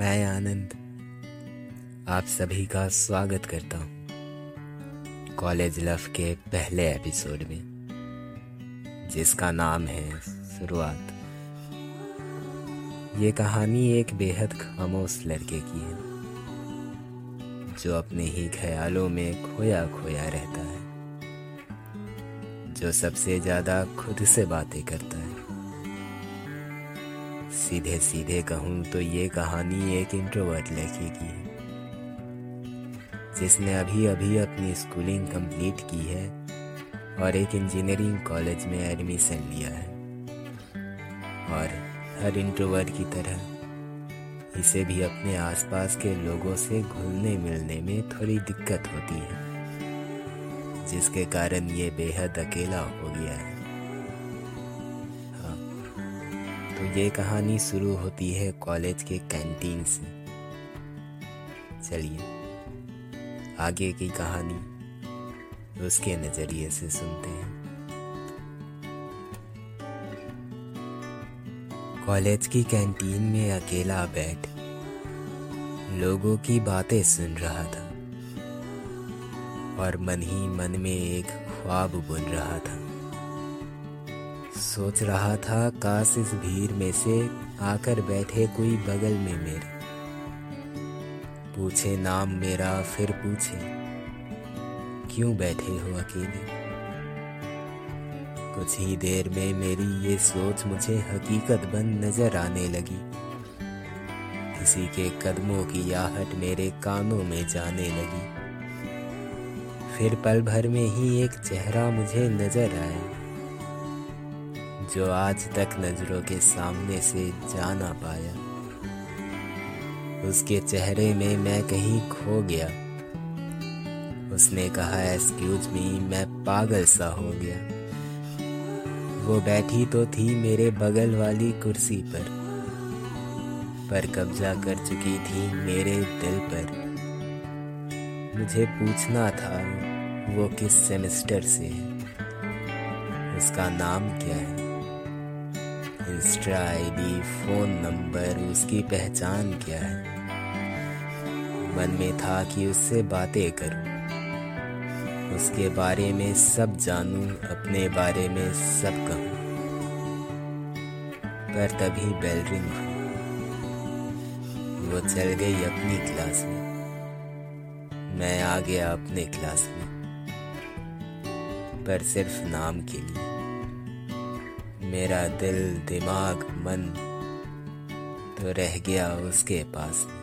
मैं आनंद आप सभी का स्वागत करता हूँ कॉलेज लव के पहले एपिसोड में, जिसका नाम है शुरुआत। ये कहानी एक बेहद खामोश लड़के की है, जो अपने ही ख्यालों में खोया खोया रहता है, जो सबसे ज़्यादा खुद से बातें करता है। सीधे सीधे कहूँ तो ये कहानी एक इंट्रोवर्ट लड़के की है जिसने अभी अभी अपनी स्कूलिंग कंप्लीट की है और एक इंजीनियरिंग कॉलेज में एडमिशन लिया है। और हर इंट्रोवर्ट की तरह इसे भी अपने आसपास के लोगों से घुलने मिलने में थोड़ी दिक्कत होती है, जिसके कारण ये बेहद अकेला हो गया है। तो ये कहानी शुरू होती है कॉलेज के कैंटीन से। चलिए, आगे की कहानी उसके नज़रिए से सुनते हैं। कॉलेज की कैंटीन में अकेला बैठ लोगों की बातें सुन रहा था और मन ही मन में एक ख्वाब बुन रहा था। सोच रहा था, काश इस भीड़ में से आकर बैठे कोई बगल में मेरे। पूछे नाम मेरा, फिर पूछे, क्यों बैठे हो अकेले? कुछ ही देर में मेरी ये सोच मुझे हकीकत बन नज़र आने लगी। किसी के कदमों की आहट मेरे कानों में जाने लगी। फिर पल भर में ही एक चेहरा मुझे नज़र आया। जो आज तक नज़रों के सामने से जा ना पाया। उसके चेहरे में मैं कहीं खो गया। उसने कहा एक्सक्यूज मी मैं पागल सा हो गया। वो बैठी तो थी मेरे बगल वाली कुर्सी पर पर कब्जा कर चुकी थी मेरे दिल पर। मुझे पूछना था, वो किस सेमेस्टर से है? उसका नाम क्या है? इंस्टा आईडी फ़ोन नंबर उसकी पहचान क्या है? मन में था कि उससे बातें करूँ। उसके बारे में सब जानूं, अपने बारे में सब कहूँ। पर तभी बेल रिंग हुई। वो चल गई अपनी क्लास में। मैं आ गया अपने क्लास में। पर सिर्फ़ नाम के लिए। मेरा दिल दिमाग मन तो रह गया उसके पास। में